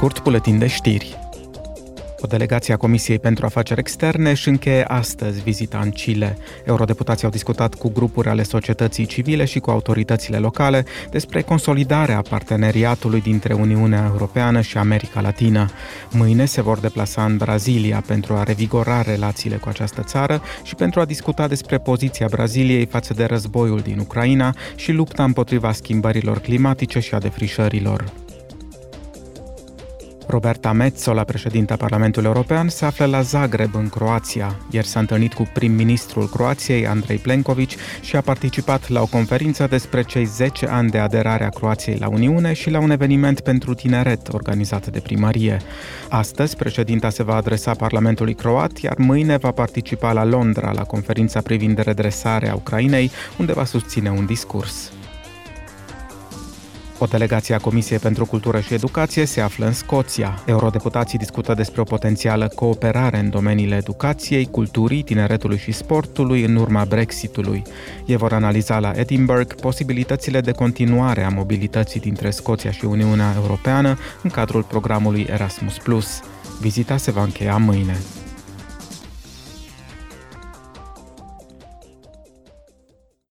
scurt, buletin de știri. O delegație a Comisiei pentru Afaceri Externe își încheie astăzi vizita în Chile. Eurodeputații au discutat cu grupuri ale societății civile și cu autoritățile locale despre consolidarea parteneriatului dintre Uniunea Europeană și America Latină. Mâine se vor deplasa în Brazilia pentru a revigora relațiile cu această țară și pentru a discuta despre poziția Braziliei față de războiul din Ucraina și lupta împotriva schimbărilor climatice și a defrișărilor. Roberta Metsola, președinta Parlamentului European, se află la Zagreb, în Croația. Ieri s-a întâlnit cu prim-ministrul Croației, Andrei Plenković, și a participat la o conferință despre cei 10 ani de aderare a Croației la Uniune și la un eveniment pentru tineret organizat de primărie. Astăzi, președinta se va adresa Parlamentului croat, iar mâine va participa la Londra la conferința privind redresarea Ucrainei, unde va susține un discurs. O delegație a Comisiei pentru Cultură și Educație se află în Scoția. Eurodeputații discută despre o potențială cooperare în domeniile educației, culturii, tineretului și sportului în urma Brexitului. Ei vor analiza la Edinburgh posibilitățile de continuare a mobilității dintre Scoția și Uniunea Europeană în cadrul programului Erasmus+. Vizita se va încheia mâine.